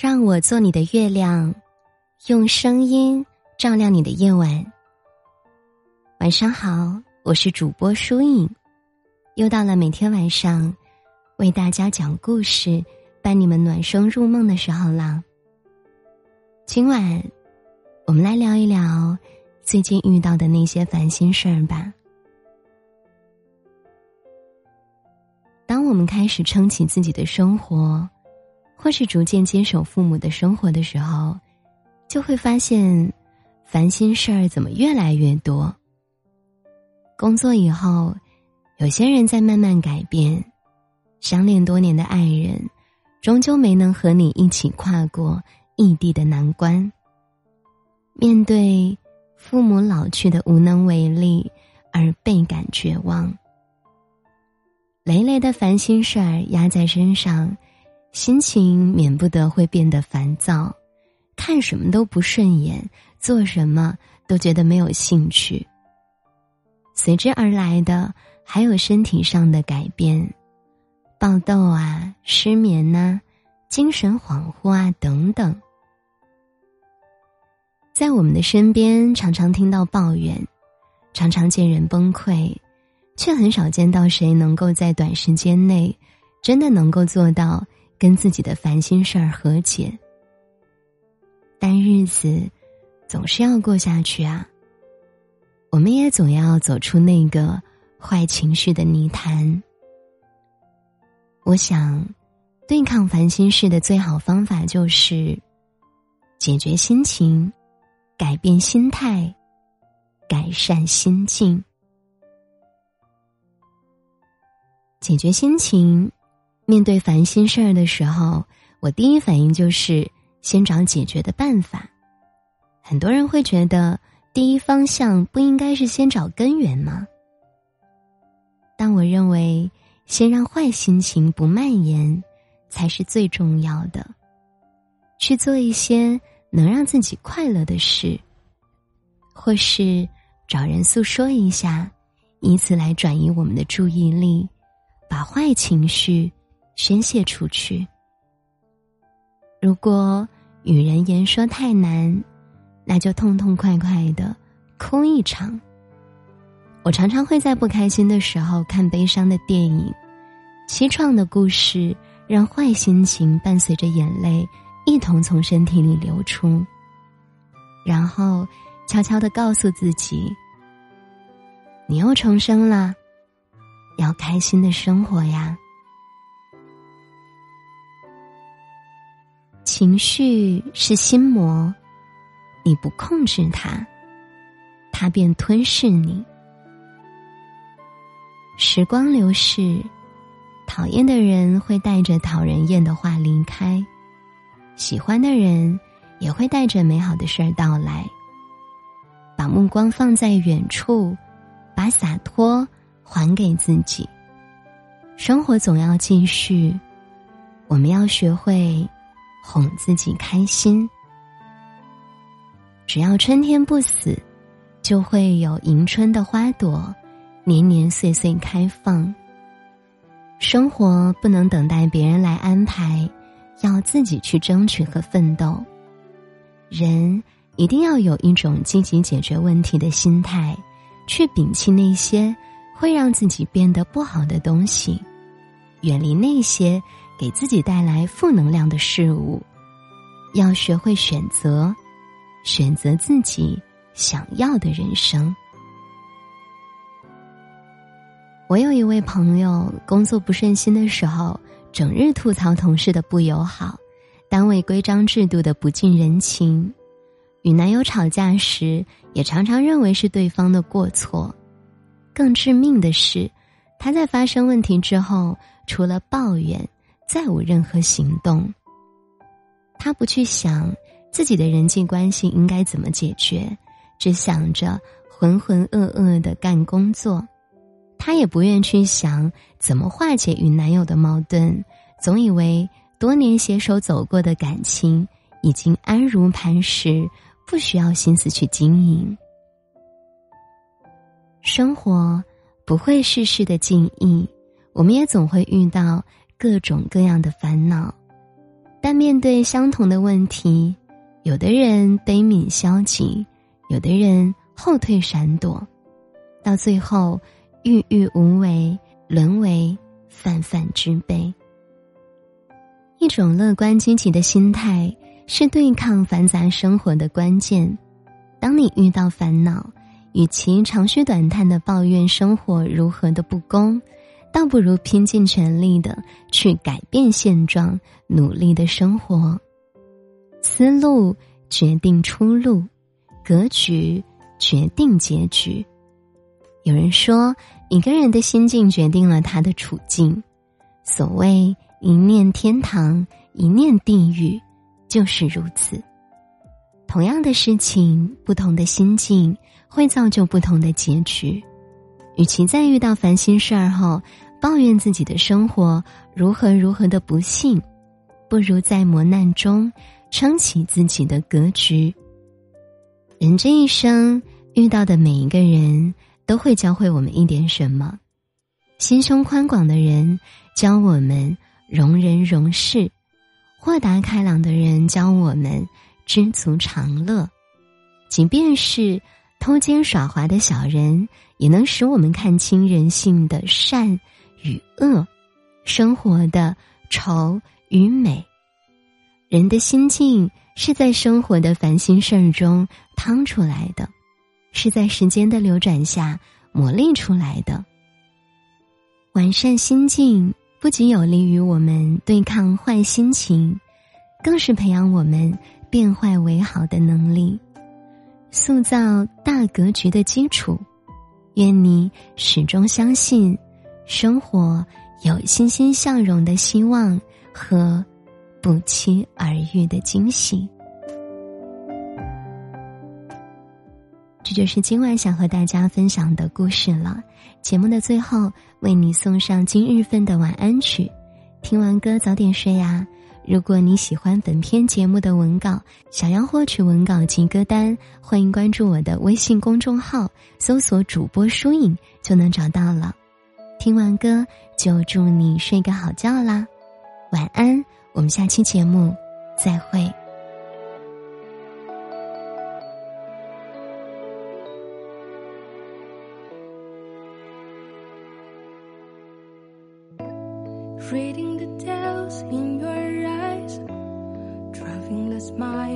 让我做你的月亮，用声音照亮你的夜晚。晚上好，我是主播舒影，又到了每天晚上为大家讲故事、伴你们暖声入梦的时候了。今晚，我们来聊一聊最近遇到的那些烦心事儿吧。当我们开始撑起自己的生活。或是逐渐接手父母的生活的时候，就会发现，烦心事儿怎么越来越多。工作以后，有些人在慢慢改变，相恋多年的爱人，终究没能和你一起跨过异地的难关。面对父母老去的无能为力而倍感绝望，累累的烦心事儿压在身上。心情免不得会变得烦躁，看什么都不顺眼，做什么都觉得没有兴趣。随之而来的还有身体上的改变，爆痘啊、失眠呐、精神恍惚啊等等。在我们的身边，常常听到抱怨，常常见人崩溃，却很少见到谁能够在短时间内真的能够做到。跟自己的烦心事儿和解，但日子总是要过下去啊。我们也总要走出那个坏情绪的泥潭。我想，对抗烦心事的最好方法就是解决心情，改变心态，改善心境，解决心情。面对烦心事儿的时候，我第一反应就是先找解决的办法。很多人会觉得，第一方向不应该是先找根源吗？但我认为，先让坏心情不蔓延，才是最重要的。去做一些能让自己快乐的事，或是找人诉说一下，以此来转移我们的注意力，把坏情绪。宣泄出去。如果与人言说太难，那就痛痛快快的哭一场。我常常会在不开心的时候看悲伤的电影，凄怆的故事让坏心情伴随着眼泪一同从身体里流出，然后悄悄的告诉自己：“你又重生了，要开心的生活呀。”情绪是心魔，你不控制它，它便吞噬你。时光流逝，讨厌的人会带着讨人厌的话离开，喜欢的人也会带着美好的事儿到来。把目光放在远处，把洒脱还给自己。生活总要继续，我们要学会。哄自己开心，只要春天不死，就会有迎春的花朵，年年岁岁开放。生活不能等待别人来安排，要自己去争取和奋斗。人一定要有一种积极解决问题的心态，去摒弃那些会让自己变得不好的东西，远离那些。给自己带来负能量的事物，要学会选择，选择自己想要的人生。我有一位朋友，工作不顺心的时候，整日吐槽同事的不友好，单位规章制度的不近人情，与男友吵架时，也常常认为是对方的过错。更致命的是，他在发生问题之后，除了抱怨。再无任何行动。他不去想自己的人际关系应该怎么解决，只想着浑浑噩噩的干工作。他也不愿去想怎么化解与男友的矛盾，总以为多年携手走过的感情已经安如磐石，不需要心思去经营。生活不会事事的尽意，我们也总会遇到。各种各样的烦恼，但面对相同的问题，有的人悲悯消极，有的人后退闪躲，到最后郁郁无为，沦为泛泛之辈。一种乐观积极的心态是对抗繁杂生活的关键。当你遇到烦恼，与其长吁短叹的抱怨生活如何的不公，倒不如拼尽全力的去改变现状，努力的生活。思路决定出路，格局决定结局。有人说，一个人的心境决定了他的处境。所谓一念天堂，一念地狱，就是如此。同样的事情，不同的心境会造就不同的结局。与其在遇到烦心事儿后抱怨自己的生活如何如何的不幸，不如在磨难中撑起自己的格局。人这一生遇到的每一个人都会教会我们一点什么。心胸宽广的人教我们容人容事，豁达开朗的人教我们。知足常乐，即便是偷奸耍滑的小人，也能使我们看清人性的善与恶，生活的丑与美。人的心境是在生活的烦心事儿中趟出来的，是在时间的流转下磨砺出来的。完善心境不仅有利于我们对抗坏心情，更是培养我们。变坏为好的能力，塑造大格局的基础。愿你始终相信，生活有欣欣向荣的希望和不期而遇的惊喜。这就是今晚想和大家分享的故事了。节目的最后，为你送上今日份的晚安曲。听完歌，早点睡呀。如果你喜欢本篇节目的文稿，想要获取文稿及歌单，欢迎关注我的微信公众号，搜索主播疏影就能找到了。听完歌就祝你睡个好觉啦，晚安，我们下期节目再会。Reading the tales in smile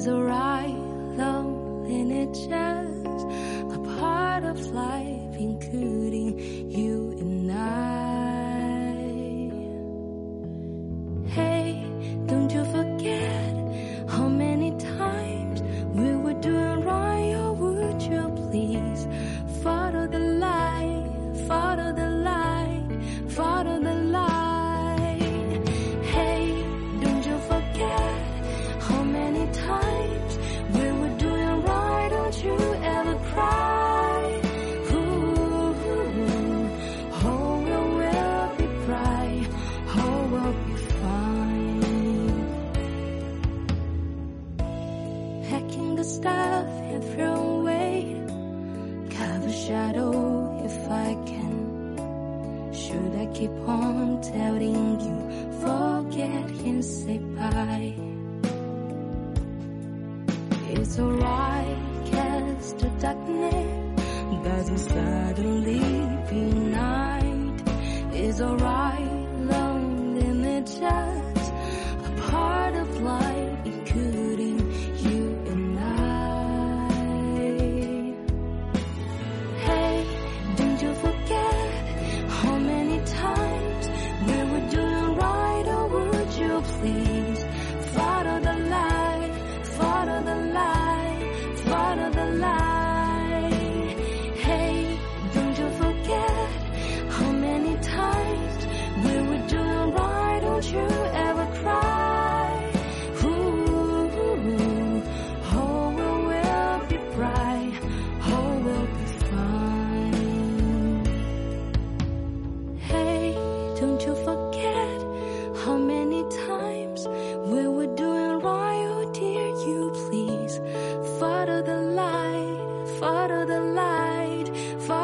Is alright,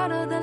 out of the